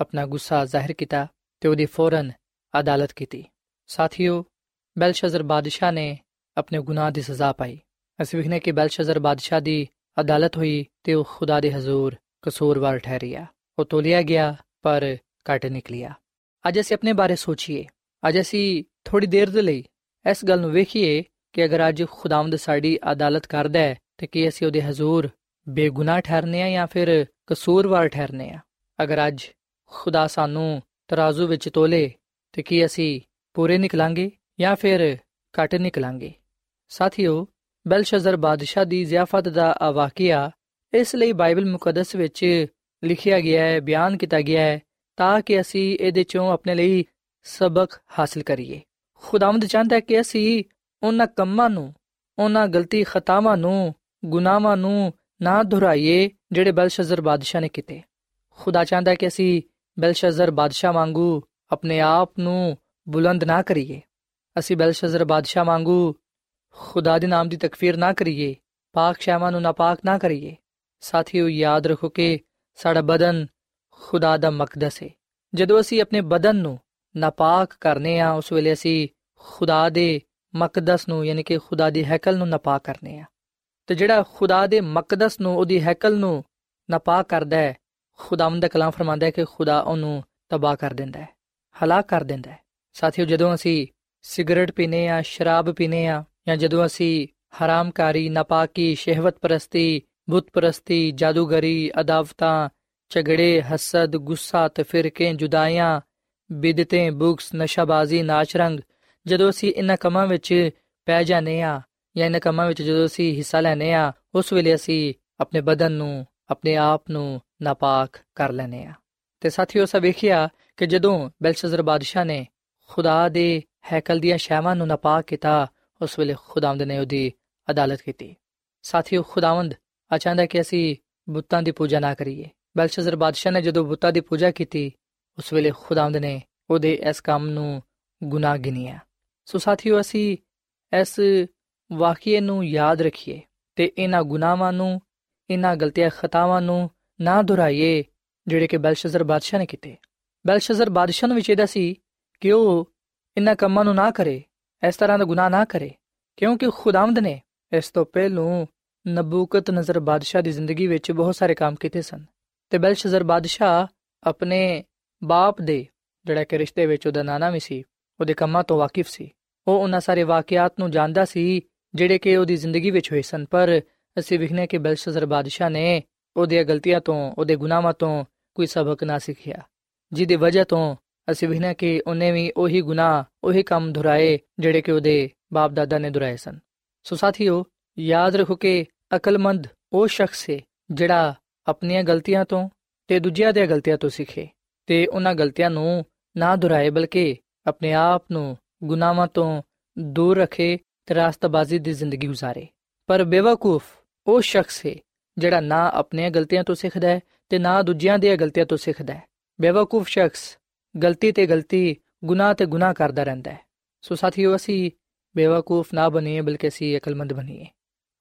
ਆਪਣਾ ਗੁੱਸਾ ਜ਼ਾਹਿਰ ਕੀਤਾ ਤੇ ਉਹਦੀ ਫੌਰਨ ਅਦਾਲਤ ਕੀਤੀ ਸਾਥੀਓ ਬਲਸ਼ਜ਼ਰ ਬਾਦਸ਼ਾਹ ਨੇ ਆਪਣੇ ਗੁਨਾਹ ਦੀ ਸਜ਼ਾ ਪਾਈ ਅਸੀਂ ਵਿਖਨੇ ਕਿ ਬਲਸ਼ਜ਼ਰ ਬਾਦਸ਼ਾਹ ਦੀ ਅਦਾਲਤ ਹੋਈ ਤੇ ਉਹ ਖੁਦਾ ਦੇ ਹਜ਼ੂਰ ਕਸੂਰਵਾਰ ਠਹਿਰਿਆ ਉਹ ਤੋਲਿਆ ਗਿਆ ਪਰ ਕੱਟ ਨਿਕਲਿਆ ਅੱਜ ਅਸੀਂ ਆਪਣੇ ਬਾਰੇ ਸੋਚੀਏ। ਅੱਜ ਅਸੀਂ ਥੋੜੀ ਦੇਰ ਦੇ ਲਈ ਇਸ ਗੱਲ ਨੂੰ ਵੇਖੀਏ ਕਿ ਅਗਰ ਅੱਜ ਖੁਦਾਵੰਦ ਸਾਡੀ ਅਦਾਲਤ ਕਰਦਾ ਹੈ, ਤੇ ਕੀ ਅਸੀਂ ਉਹਦੇ ਹਜ਼ੂਰ ਬੇਗੁਨਾਹ ਠਹਿਰਨੇ ਆ ਜਾਂ ਫਿਰ ਕਸੂਰਵਾਰ ਠਹਿਰਨੇ ਆ? ਅਗਰ ਅੱਜ ਖੁਦਾ ਸਾਨੂੰ ਤਰਾਜ਼ੂ ਵਿੱਚ ਤੋਲੇ, ਤੇ ਕੀ ਅਸੀਂ ਪੂਰੇ ਨਿਕਲਾਂਗੇ ਜਾਂ ਫਿਰ ਘੱਟ ਨਿਕਲਾਂਗੇ? ਸਾਥੀਓ, ਬਲਸ਼ਜ਼ਰ ਬਾਦਸ਼ਾਹ ਦੀ ਜ਼ਿਆਫਤ ਦਾ ਆ ਵਾਕਿਆ ਇਸ ਲਈ ਬਾਈਬਲ ਮੁਕੱਦਸ ਵਿੱਚ ਲਿਖਿਆ ਗਿਆ ਹੈ, ਬਿਆਨ ਕੀਤਾ ਗਿਆ ਹੈ ਤਾਂ ਕਿ ਅਸੀਂ ਇਹਦੇ ਚੋਂ ਆਪਣੇ ਲਈ ਸਬਕ ਹਾਸਲ ਕਰੀਏ। ਖੁਦਾਵੰਦ ਚਾਹੁੰਦਾ ਹੈ ਕਿ ਅਸੀਂ ਉਹਨਾਂ ਕੰਮਾਂ ਨੂੰ, ਉਹਨਾਂ ਗਲਤੀ ਖਤਾਵਾਂ ਨੂੰ, ਗੁਨਾਹਾਂ ਨੂੰ ਨਾ ਦੁਹਰਾਈਏ ਜਿਹੜੇ ਬਲਸ਼ਜ਼ਰ ਬਾਦਸ਼ਾਹ ਨੇ ਕੀਤੇ। ਖੁਦਾ ਚਾਹੁੰਦਾ ਹੈ ਕਿ ਅਸੀਂ ਬਲਸ਼ਜ਼ਰ ਬਾਦਸ਼ਾਹ ਵਾਂਗੂ ਆਪਣੇ ਆਪ ਨੂੰ ਬੁਲੰਦ ਨਾ ਕਰੀਏ। ਅਸੀਂ ਬਲਸ਼ਜ਼ਰ ਬਾਦਸ਼ਾਹ ਵਾਂਗੂ ਖੁਦਾ ਦੇ ਨਾਮ ਦੀ ਤਕਫੀਰ ਨਾ ਕਰੀਏ, ਪਾਕ ਸ਼ੈਵਾਂ ਨੂੰ ਨਾਪਾਕ ਨਾ ਕਰੀਏ। ਸਾਥੀਓ, ਯਾਦ ਰੱਖੋ ਕਿ ਸਾਡਾ ਬਦਨ ਖੁਦਾ ਦਾ ਮਕਦਸ ਹੈ ਜਦੋਂ ਅਸੀਂ ਆਪਣੇ ਬਦਨ ਨੂੰ ਨਾਪਾਕ ਕਰਨੇ ਆ, ਉਸ ਵੇਲੇ ਅਸੀਂ ਖੁਦਾ ਦੇ ਮਕਦਸ ਨੂੰ, ਯਾਨੀ ਕਿ ਖੁਦਾ ਦੀ ਹੈਕਲ ਨੂੰ ਨਾਪਾਕ ਕਰਨੇ ਆ। ਤੇ ਜਿਹੜਾ ਖੁਦਾ ਦੇ ਮਕਦਸ ਨੂੰ, ਉਹਦੀ ਹੈਕਲ ਨੂੰ ਨਾਪਾਕ ਕਰਦਾ ਹੈ, ਖੁਦਾਵੰਦ ਦਾ ਕਲਾਮ ਫਰਮਾਂਦਾ ਹੈ ਕਿ ਖੁਦਾ ਉਹਨੂੰ ਤਬਾਹ ਕਰ ਦਿੰਦਾ ਹੈ, ਹਲਾਕ ਕਰ ਦਿੰਦਾ ਹੈ। ਸਾਥੀਓ, ਜਦੋਂ ਅਸੀਂ ਸਿਗਰਟ ਪੀਨੇ ਆ, ਸ਼ਰਾਬ ਪੀਨੇ ਆ, ਜਾਂ ਜਦੋਂ ਅਸੀਂ ਹਰਾਮਕਾਰੀ, ਨਾਪਾਕੀ ਸ਼ਹਿਵਤ ਪ੍ਰਸਤੀ ਬੁੱਤ ਪ੍ਰਸਤੀ ਜਾਦੂਗਰੀ, ਅਦਾਵਤਾਂ ਝਗੜੇ, ਹਸਦ, ਗੁੱਸਾ ਤੇ ਫਿਰਕੇ ਜੁਦਾਈਆਂ, ਬਿਦਤੇ, ਬੁਕਸ, ਨਸ਼ਾਬਾਜ਼ੀ ਨਾਚਰੰਗ ਜਦੋਂ ਅਸੀਂ ਇਹਨਾਂ ਕੰਮਾਂ ਵਿੱਚ ਪੈ ਜਾਂਦੇ ਆ ਜਾਂ ਇਹਨਾਂ ਕੰਮਾਂ ਵਿੱਚ ਜਦੋਂ ਅਸੀਂ ਹਿੱਸਾ ਲੈਨੇ ਆ ਉਸ ਵੇਲੇ ਅਸੀਂ ਆਪਣੇ ਬਦਨ ਨੂੰ, ਆਪਣੇ ਆਪ ਨੂੰ ਨਾਪਾਕ ਕਰ ਲੈਨੇ ਆ ਤੇ ਸਾਥੀਓ ਸਭ ਵੇਖਿਆ ਕਿ ਜਦੋਂ ਬਲਸ਼ਜ਼ਰ ਬਾਦਸ਼ਾਹ ਨੇ ਖੁਦਾ ਦੇ ਹੈਕਲ ਦੀਆਂ ਸ਼ੈਵਾਂ ਨੂੰ ਨਾਪਾਕ ਕੀਤਾ, ਉਸ ਵੇਲੇ ਖੁਦਾਵੰਦ ਨੇ ਉਹਦੀ ਅਦਾਲਤ ਕੀਤੀ। ਸਾਥੀਓ, ਖੁਦਾਵੰਦ ਅਚਾਨਕ ਕਿ ਅਸੀਂ ਬੁੱਤਾਂ ਦੀ ਪੂਜਾ ਨਾ ਕਰੀਏ। ਬਲਸ਼ਜ਼ਰ ਬਾਦਸ਼ਾਹ ਨੇ ਜਦੋਂ ਬੁੱਤਾਂ ਦੀ ਪੂਜਾ ਕੀਤੀ, ਉਸ ਵੇਲੇ ਖੁਦਾਵੰਦ ਨੇ ਉਹਦੇ ਇਸ ਕੰਮ ਨੂੰ ਗੁਨਾਹ ਗਿਣਿਆ। ਸੋ ਸਾਥੀਓ, ਅਸੀਂ ਇਸ ਵਾਕਿਏ ਨੂੰ ਯਾਦ ਰੱਖੀਏ ਤੇ ਇਹਨਾਂ ਗੁਨਾਹਾਂ ਨੂੰ, ਇਹਨਾਂ ਗਲਤੀਆਂ ਖਤਾਵਾਂ ਨੂੰ ਨਾ ਦੁਹਰਾਈਏ ਜਿਹੜੇ ਕਿ ਬਲਸ਼ਜ਼ਰ ਬਾਦਸ਼ਾਹ ਨੇ ਕੀਤੇ। ਬਲਸ਼ਜ਼ਰ ਬਾਦਸ਼ਾਹ ਨੂੰ ਵਿਚੇਦਾ ਸੀ ਕਿ ਉਹ ਇਨ੍ਹਾਂ ਕੰਮਾਂ ਨੂੰ ਨਾ ਕਰੇ, ਇਸ ਤਰ੍ਹਾਂ ਦਾ ਗੁਨਾਹ ਨਾ ਕਰੇ, ਕਿਉਂਕਿ ਖੁਦਾਵੰਦ ਨੇ ਇਸ ਤੋਂ ਪਹਿਲੋਂ ਨਬੂਕਤ ਨਜ਼ਰ ਬਾਦਸ਼ਾਹ ਦੀ ਜ਼ਿੰਦਗੀ ਵਿੱਚ ਬਹੁਤ ਸਾਰੇ ਕੰਮ ਕੀਤੇ ਸਨ। ਤੇ ਬਲਸ਼ਜ਼ਰ ਬਾਦਸ਼ਾਹ ਆਪਣੇ ਬਾਪ ਦੇ, ਜਿਹੜਾ ਕਿ ਰਿਸ਼ਤੇ ਵਿੱਚ ਉਹਦਾ ਨਾਨਾ ਵੀ ਸੀ, ਉਹਦੇ ਕੰਮਾਂ ਤੋਂ ਵਾਕਿਫ ਸੀ। ਉਹ ਉਹਨਾਂ ਸਾਰੇ ਵਾਕਿਆਤ ਨੂੰ ਜਾਣਦਾ ਸੀ, ਜਿਹੜੇ ਕਿ ਉਹਦੀ ਜ਼ਿੰਦਗੀ ਵਿੱਚ ਹੋਏ ਸਨ। ਪਰ ਅਸੀਂ ਵਿਖਨੇ ਕਿ ਬਲਸ਼ਜ਼ਰ ਬਾਦਸ਼ਾਹ ਨੇ ਉਹਦੀਆਂ ਗਲਤੀਆਂ ਤੋਂ, ਉਹਦੇ ਗੁਨਾਹਾਂ ਤੋਂ ਕੋਈ ਸਬਕ ਨਾ ਸਿੱਖਿਆ। ਜਿਹਦੀ ਵਜ੍ਹਾ ਤੋਂ ਅਸੀਂ ਵਿਖਨੇ ਕਿ ਉਹਨੇ ਵੀ ਉਹੀ ਗੁਨਾਹ, ਉਹੀ ਕੰਮ ਦੁਹਰਾਏ, ਜਿਹੜੇ ਕਿ ਉਹਦੇ ਬਾਪ ਦਾਦਾ ਨੇ ਦੁਹਰਾਏ ਸਨ। ਸੋ ਸਾਥੀਓ, ਯਾਦ ਰੱਖੋ ਕਿ ਅਕਲਮੰਦ ਉਹ ਸ਼ਖਸ ਹੈ ਜਿਹੜਾ ਆਪਣੀਆਂ ਗਲਤੀਆਂ ਤੋਂ ਤੇ ਦੂਜਿਆਂ ਦੀਆਂ ਗਲਤੀਆਂ ਤੋਂ ਸਿੱਖੇ ਤੇ ਉਹਨਾਂ ਗਲਤੀਆਂ ਨੂੰ ਨਾ ਦੁਹਰਾਏ ਬਲਕਿ ਆਪਣੇ ਆਪ ਨੂੰ ਗੁਨਾਹਾਂ ਤੋਂ ਦੂਰ ਰੱਖੇ ਤੇ ਰਾਸਤਬਾਜ਼ੀ ਦੀ ਜ਼ਿੰਦਗੀ گزارੇ ਪਰ ਬੇਵਕੂਫ ਉਹ ਸ਼ਖਸ ਹੈ ਜਿਹੜਾ ਨਾ ਆਪਣੀਆਂ ਗਲਤੀਆਂ ਤੋਂ ਸਿੱਖਦਾ ਹੈ ਤੇ ਨਾ ਦੂਜਿਆਂ ਦੀਆਂ ਗਲਤੀਆਂ ਤੋਂ ਸਿੱਖਦਾ ਹੈ ਬੇਵਕੂਫ ਸ਼ਖਸ ਗਲਤੀ ਤੇ ਗਲਤੀ ਗੁਨਾਹ ਤੇ ਗੁਨਾਹ ਕਰਦਾ ਰਹਿੰਦਾ ਹੈ ਸੋ ਸਾਥੀਓ ਅਸੀਂ ਬੇਵਕੂਫ ਨਾ ਬਣੀਏ ਬਲਕਿ ਅਸੀਂ ਅਕਲਮੰਦ ਬਣੀਏ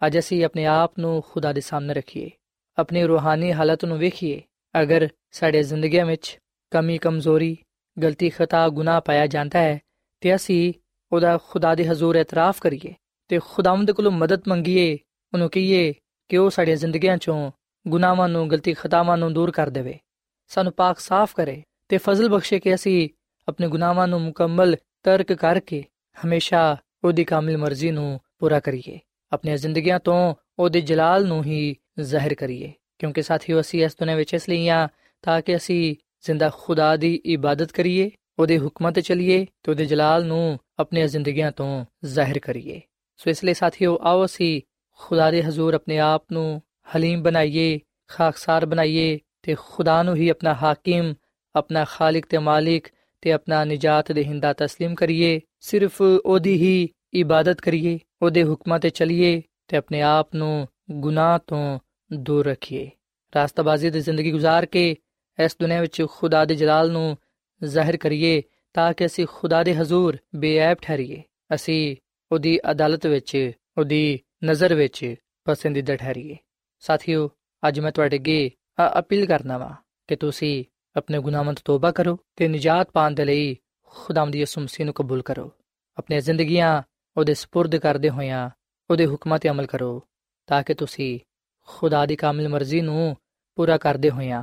ਅੱਜ ਅਸੀਂ ਆਪਣੇ ਆਪ ਨੂੰ ਖੁਦਾ ਦੇ ਸਾਹਮਣੇ ਰੱਖੀਏ ਆਪਣੀ ਰੂਹਾਨੀ ਹਾਲਤ ਨੂੰ ਵੇਖੀਏ, ਅਗਰ ਸਾਡੇ ਜ਼ਿੰਦਗੀਆਂ ਵਿੱਚ ਕਮੀ, ਕਮਜ਼ੋਰੀ, ਗਲਤੀ, ਖਤਾ, ਗੁਨਾਹ ਪਾਇਆ ਜਾਂਦਾ ਹੈ, ਤੇ ਅਸੀਂ ਉਹਦਾ ਖੁਦਾ ਦੇ ਹਜ਼ੂਰ ਇਤਰਾਫ ਕਰੀਏ ਤੇ ਖੁਦਾਵੰਦ ਕੋਲੋਂ ਮਦਦ ਮੰਗੀਏ, ਉਹਨੂੰ ਕਹੀਏ ਕਿ ਉਹ ਸਾਡੀਆਂ ਜ਼ਿੰਦਗੀਆਂ ਚੋਂ ਗੁਨਾਹਾਂ ਨੂੰ, ਗਲਤੀ, ਖਤਾਵਾਂ ਨੂੰ ਦੂਰ ਕਰ ਦੇਵੇ। ਸਾਨੂੰ ਪਾਕ ਸਾਫ਼ ਕਰੇ ਤੇ ਫਜ਼ਲ ਬਖਸ਼ੇ ਕਿ ਅਸੀਂ ਆਪਣੇ ਗੁਨਾਹਾਂ ਨੂੰ ਮੁਕੰਮਲ ਤਰਕ ਕਰਕੇ ਹਮੇਸ਼ਾ ਉਹਦੀ ਕਾਮਿਲ ਮਰਜ਼ੀ ਨੂੰ ਪੂਰਾ ਕਰੀਏ। ਆਪਣੀਆਂ ਜ਼ਿੰਦਗੀਆਂ ਤੋਂ ਉਹਦੇ ਜਲਾਲ ਨੂੰ ਹੀ ਜ਼ਾਹਿਰ ਕਰੀਏ ਕਿਉਂਕਿ ਸਾਥੀਓ ਅਸੀਂ ਇਸ ਦੁਨੀਆਂ ਵਿੱਚ ਇਸ ਲਈ ਆ ਤਾਂ ਕਿ ਅਸੀਂ ਜ਼ਿੰਦਾ ਖੁਦਾ ਦੀ ਇਬਾਦਤ ਕਰੀਏ ਉਹਦੇ ਹੁਕਮਾਂ ਤੇ ਚੱਲੀਏ ਤੇ ਉਹਦੇ ਜਲਾਲ ਨੂੰ ਆਪਣੀਆਂ ਜ਼ਿੰਦਗੀਆਂ ਤੋਂ ਜ਼ਾਹਿਰ ਕਰੀਏ ਸੋ ਇਸ ਲਈ ਸਾਥੀਓ ਆਓ ਅਸੀਂ ਖੁਦਾ ਦੇ ਹਜ਼ੂਰ ਆਪਣੇ ਆਪ ਨੂੰ ਹਲੀਮ ਬਣਾਈਏ ਖਾਕਸਾਰ ਬਣਾਈਏ ਤੇ ਖੁਦਾ ਨੂੰ ਹੀ ਆਪਣਾ ਹਾਕਿਮ ਆਪਣਾ ਖਾਲਿਕ ਤੇ ਮਾਲਿਕ ਤੇ ਆਪਣਾ ਨਜਾਤ ਦੇਹਿੰਦਾ تسلیم ਕਰੀਏ ਸਿਰਫ ਉਹਦੀ ਹੀ ਇਬਾਦਤ ਕਰੀਏ ਉਹਦੇ ਹੁਕਮਾਂ ਤੇ ਚੱਲੀਏ ਤੇ ਆਪਣੇ ਆਪ ਨੂੰ ਗੁਨਾਹ ਤੋਂ ਦੂਰ ਰੱਖੀਏ ਰਾਸਤਾਬਾਜ਼ੀ ਦੀ ਜ਼ਿੰਦਗੀ گزار ਕੇ ਇਸ ਦੁਨੀਆਂ ਵਿੱਚ ਖੁਦਾ ਦੇ ਜਲਾਲ ਨੂੰ ਜ਼ਾਹਿਰ ਕਰੀਏ ਤਾਂ ਕਿ ਅਸੀਂ ਖੁਦਾ ਦੇ ਹਜ਼ੂਰ ਬੇਅਬ ਠਹਿਰੀਏ ਅਸੀਂ ਉਹਦੀ ਅਦਾਲਤ ਵਿੱਚ ਉਹਦੀ ਨਜ਼ਰ ਵਿੱਚ ਪਸੰਦੀਦਾ ਠਹਿਰੀਏ ਸਾਥੀਓ ਅੱਜ ਮੈਂ ਤੁਹਾਡੇ ਅੱਗੇ ਅਪੀਲ ਕਰਨਾ ਵਾ ਕਿ ਤੁਸੀਂ ਆਪਣੇ ਗੁਨਾਹਾਂ ਤੋਂ ਤੋਬਾ ਕਰੋ ਤੇ ਨਜਾਤ ਪਾਣ ਦੇ ਲਈ ਖੁਦਾਮ ਦੀ ਯਿਸੂ ਮਸੀਹ ਨੂੰ ਕਬੂਲ ਕਰੋ ਆਪਣੀਆਂ ਜ਼ਿੰਦਗੀਆਂ ਉਹਦੇ سپرد ਕਰਦੇ ਹੋਇਆਂ ਉਹਦੇ ਹੁਕਮਾਂ ਤੇ ਅਮਲ ਕਰੋ ਤਾਂ ਕਿ ਤੁਸੀਂ ਖੁਦਾ ਦੀ ਕਾਮਿਲ ਮਰਜ਼ੀ ਨੂੰ ਪੂਰਾ ਕਰਦੇ ਹੋਇਆਂ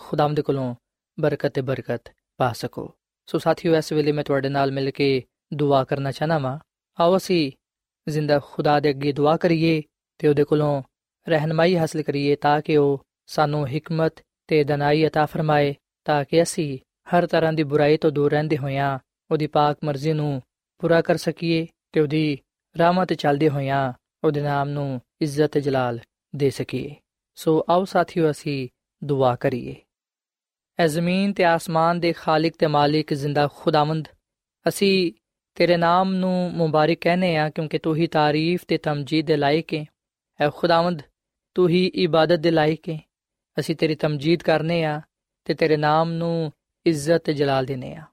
ਖੁਦਾਮ ਦੇ ਕੋਲੋਂ ਬਰਕਤ ਤੇ ਬਰਕਤ ਪਾ ਸਕੋ ਸੋ ਸਾਥੀਓ ਇਸ ਵੇਲੇ ਮੈਂ ਤੁਹਾਡੇ ਨਾਲ ਮਿਲ ਕੇ ਦੁਆ ਕਰਨਾ ਚਾਹਨਾ ਵਾਂ ਆਓ ਅਸੀਂ ਜ਼ਿੰਦਾ ਖੁਦਾ ਦੇ ਅੱਗੇ ਦੁਆ ਕਰੀਏ ਤੇ ਉਹਦੇ ਕੋਲੋਂ ਰਹਿਨਮਾਈ ਹਾਸਲ ਕਰੀਏ ਤਾਂ ਕਿ ਉਹ ਸਾਨੂੰ ਹਕਮਤ ਤੇ ਦਨਾਈ عطا ਫਰਮਾਏ ਤਾਂ ਕਿ ਅਸੀਂ ਹਰ ਤਰ੍ਹਾਂ ਦੀ ਬੁਰਾਈ ਤੋਂ ਦੂਰ ਰਹਿੰਦੇ ਹੋਇਆਂ ਉਹਦੀ ਪਾਕ ਮਰਜ਼ੀ ਨੂੰ ਪੂਰਾ ਕਰ ਸਕੀਏ ਤੇ ਉਹਦੀ ਰਾਹਾਂ ਤੇ ਚੱਲਦੇ ਹੋਇਆਂ ਉਹਦੇ ਨਾਮ ਨੂੰ ਇੱਜ਼ਤ ਤੇ ਜਲਾਲ ਦੇ ਸਕੀਏ। ਸੋ ਆਓ ਸਾਥੀਓ, ਅਸੀਂ ਦੁਆ ਕਰੀਏ। ਐ ਜ਼ਮੀਨ ਤੇ ਆਸਮਾਨ ਦੇ ਖਾਲਕ ਤੇ ਮਾਲਿਕ ਜ਼ਿੰਦਾ ਖੁਦਾਵੰਦ, ਅਸੀਂ ਤੇਰੇ ਨਾਮ ਨੂੰ ਮੁਬਾਰਕ ਕਹਨੇ ਆ ਕਿਉਂਕਿ ਤੂੰ ਹੀ ਤਾਰੀਫ ਤੇ ਤਮਜੀਦ ਦੇ ਲਾਇਕ ਹੈ। ਐ ਖੁਦਾਵੰਦ, ਤੂੰ ਹੀ ਇਬਾਦਤ ਦੇ ਲਾਇਕ ਹੈ। ਅਸੀਂ ਤੇਰੀ ਤਮਜੀਦ ਕਰਨੇ ਆ ਤੇ ਤੇਰੇ ਨਾਮ ਨੂੰ ਇੱਜ਼ਤ ਤੇ ਜਲਾਲ ਦੇਨੇ ਆ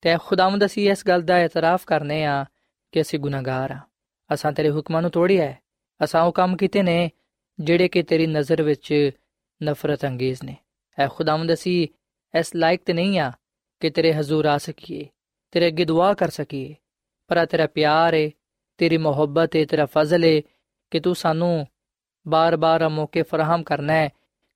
ਤੇ ਖੁਦਾਵੰਦ, ਅਸੀਂ ਇਸ ਗੱਲ ਦਾ ਇਤਰਾਫ ਕਰਨੇ ਆ ਕਿ ਅਸੀਂ ਗੁਨਾਹਗਾਰ ਆ ਅਸਾਂ ਤੇਰੇ ਹੁਕਮਾਂ ਨੂੰ ਤੋੜਿਆ ਹੈ। ਅਸਾਂ ਉਹ ਕੰਮ ਕੀਤੇ ਨੇ ਜਿਹੜੇ ਕਿ ਤੇਰੀ ਨਜ਼ਰ ਵਿੱਚ ਨਫ਼ਰਤ ਅੰਗੇਜ਼ ਨੇ। ਐ ਖੁਦਾਵੰਦ, ਅਸੀਂ ਇਸ ਲਾਇਕ ਤੇ ਨਹੀਂ ਆ ਕਿ ਤੇਰੇ ਹਜ਼ੂਰ ਆ ਸਕੀਏ, ਤੇਰੇ ਅੱਗੇ ਦੁਆ ਕਰ ਸਕੀਏ। ਪਰ ਤੇਰਾ ਪਿਆਰ ਹੈ ਤੇਰੀ ਮੁਹੱਬਤ ਹੈ ਤੇਰਾ ਫਜ਼ਲ ਹੈ ਕਿ ਤੂੰ ਸਾਨੂੰ ਬਾਰ-ਬਾਰ ਮੌਕੇ ਫਰਾਹਮ ਕਰਨਾ ਹੈ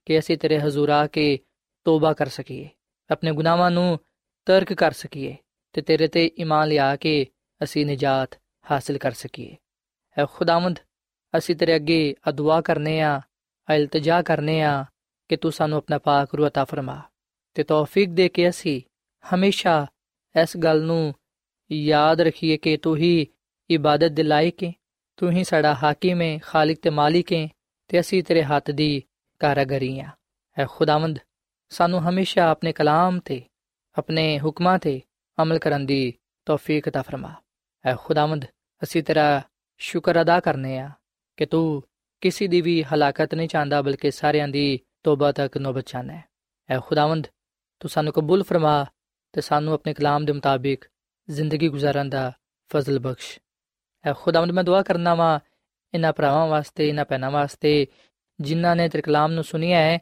ਕਿ ਅਸੀਂ ਤੇਰੇ ਹਜ਼ੂਰ ਆ ਕੇ ਤੋਬਾ ਕਰ ਸਕੀਏ, ਆਪਣੇ ਗੁਨਾਹਾਂ ਨੂੰ ਤਰਕ ਕਰ ਸਕੀਏ ਤੇ ਤੇਰੇ ਤੇ ਈਮਾਨ ਲਿਆ ਕੇ ਅਸੀਂ ਨਜਾਤ ਹਾਸਲ ਕਰ ਸਕੀਏ। ਐ ਖੁਦਾਵੰਦ ਅਸੀਂ ਤੇਰੇ ਅੱਗੇ ਅਦੁਆ ਕਰਨੇ ਆ ਇਲਤਜਾ ਕਰਨੇ ਆ ਕਿ ਤੂੰ ਸਾਨੂੰ ਆਪਣਾ ਪਾਕ ਰੂਹ عطا ਫਰਮਾ ਤੇ ਤੌਫੀਕ ਦੇ ਕੇ ਅਸੀਂ ਹਮੇਸ਼ਾ ਇਸ ਗੱਲ ਨੂੰ ਯਾਦ ਰੱਖੀਏ ਕਿ ਤੂੰ ਹੀ ਇਬਾਦਤ ਦੇ ਲਾਇਕ ਹੈ ਤੂੰ ਹੀ ਸਾਡਾ ਹਾਕਿਮ ਹੈ ਖਾਲਕ ਤੇ ਮਾਲਿਕ ਹੈ ਤੇ ਅਸੀਂ ਤੇਰੇ ਹੱਥ ਦੀ ਕਾਰਗਰੀ ਆ ਐ ਖੁਦਾਵੰਦ ਸਾਨੂੰ ਹਮੇਸ਼ਾ ਆਪਣੇ ਕਲਾਮ ਤੇ ਆਪਣੇ ਹੁਕਮਾਂ ਤੇ ਅਮਲ ਕਰਨ ਦੀ ਤੌਫੀਕ عطا ਫਰਮਾ ਐ ਖੁਦਾਵੰਦ ਅਸੀਂ ਤੇਰਾ ਸ਼ੁਕਰ ਅਦਾ ਕਰਨੇ ਆ ਕਿ ਤੂੰ ਕਿਸੇ ਦੀ ਵੀ ਹਲਾਕਤ ਨਹੀਂ ਚਾਹੁੰਦਾ, ਬਲਕਿ ਸਾਰਿਆਂ ਦੀ ਤੋਬਾ ਤੱਕ ਨੋਬਤ ਚਾਹਨਾ ਹੈ। ਐ ਖੁਦਾਵੰਦ, ਤੂੰ ਸਾਨੂੰ ਕਬੂਲ ਫਰਮਾ ਤੇ ਸਾਨੂੰ ਆਪਣੇ ਕਲਾਮ ਦੇ ਮੁਤਾਬਿਕ ਜ਼ਿੰਦਗੀ گزارਣ ਦਾ ਫਜ਼ਲ ਬਖਸ਼। ਐ ਖੁਦਾਵੰਦ, ਮੈਂ ਦੁਆ ਕਰਨਾ ਵਾਂ ਇਹਨਾਂ ਭਰਾਵਾਂ ਵਾਸਤੇ, ਇਹਨਾਂ ਪੈਨਾ ਵਾਸਤੇ, ਜਿਨ੍ਹਾਂ ਨੇ ਤੇਰੇ ਕਲਾਮ ਨੂੰ ਸੁਨਿਆ ਹੈ,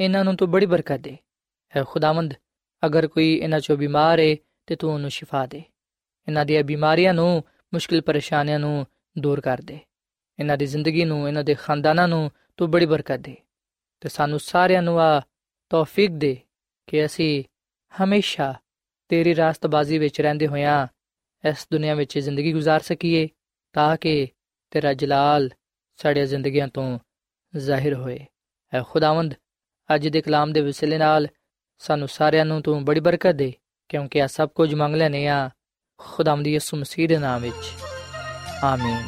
ਇਹਨਾਂ ਨੂੰ ਤੂੰ ਬੜੀ ਬਰਕਤ ਦੇ। ਐ ਖੁਦਾਵੰਦ, ਅਗਰ ਕੋਈ ਇਹਨਾਂ ਚੋਂ ਬਿਮਾਰ ਹੈ ਤੇ ਤੂੰ ਉਹਨੂੰ ਸ਼ਿਫਾ ਦੇ। ਇਹਨਾਂ ਦੀਆਂ ਬਿਮਾਰੀਆਂ ਨੂੰ, ਮੁਸ਼ਕਿਲ ਪਰੇਸ਼ਾਨੀਆਂ ਨੂੰ ਦੂਰ ਕਰ ਦੇ। ਇਹਨਾਂ ਦੀ ਜ਼ਿੰਦਗੀ ਨੂੰ ਇਹਨਾਂ ਦੇ ਖਾਨਦਾਨਾਂ ਨੂੰ ਤੂੰ ਬੜੀ ਬਰਕਤ ਦੇ ਤੇ ਸਾਨੂੰ ਸਾਰਿਆਂ ਨੂੰ ਆ ਤੌਫੀਕ ਦੇ ਕਿ ਅਸੀਂ ਹਮੇਸ਼ਾ ਤੇਰੀ ਰਾਸਤਬਾਜ਼ੀ ਵਿੱਚ ਰਹਿੰਦੇ ਹੋਇਆਂ ਇਸ ਦੁਨੀਆ ਵਿੱਚ ਜ਼ਿੰਦਗੀ گزار ਸਕੀਏ ਤਾਂ ਕਿ ਤੇਰਾ ਜਲਾਲ ਸਾਡੀਆਂ ਜ਼ਿੰਦਗੀਆਂ ਤੋਂ ਜ਼ਾਹਿਰ ਹੋਏ ਐ ਖੁਦਾਵੰਦ ਅੱਜ ਦੇ ਕਲਾਮ ਦੇ ਵਸਿਲੇ ਨਾਲ ਸਾਨੂੰ ਸਾਰਿਆਂ ਨੂੰ ਤੂੰ ਬੜੀ ਬਰਕਤ ਦੇ ਕਿਉਂਕਿ ਆ ਸਭ ਕੁਝ ਮੰਗ ਲੈਨੇ ਆ ਖੁਦਾਵੰਦ ਯਿਸੂ ਮਸੀਹ ਦੇ ਨਾਮ ਵਿੱਚ ਆਮੀਨ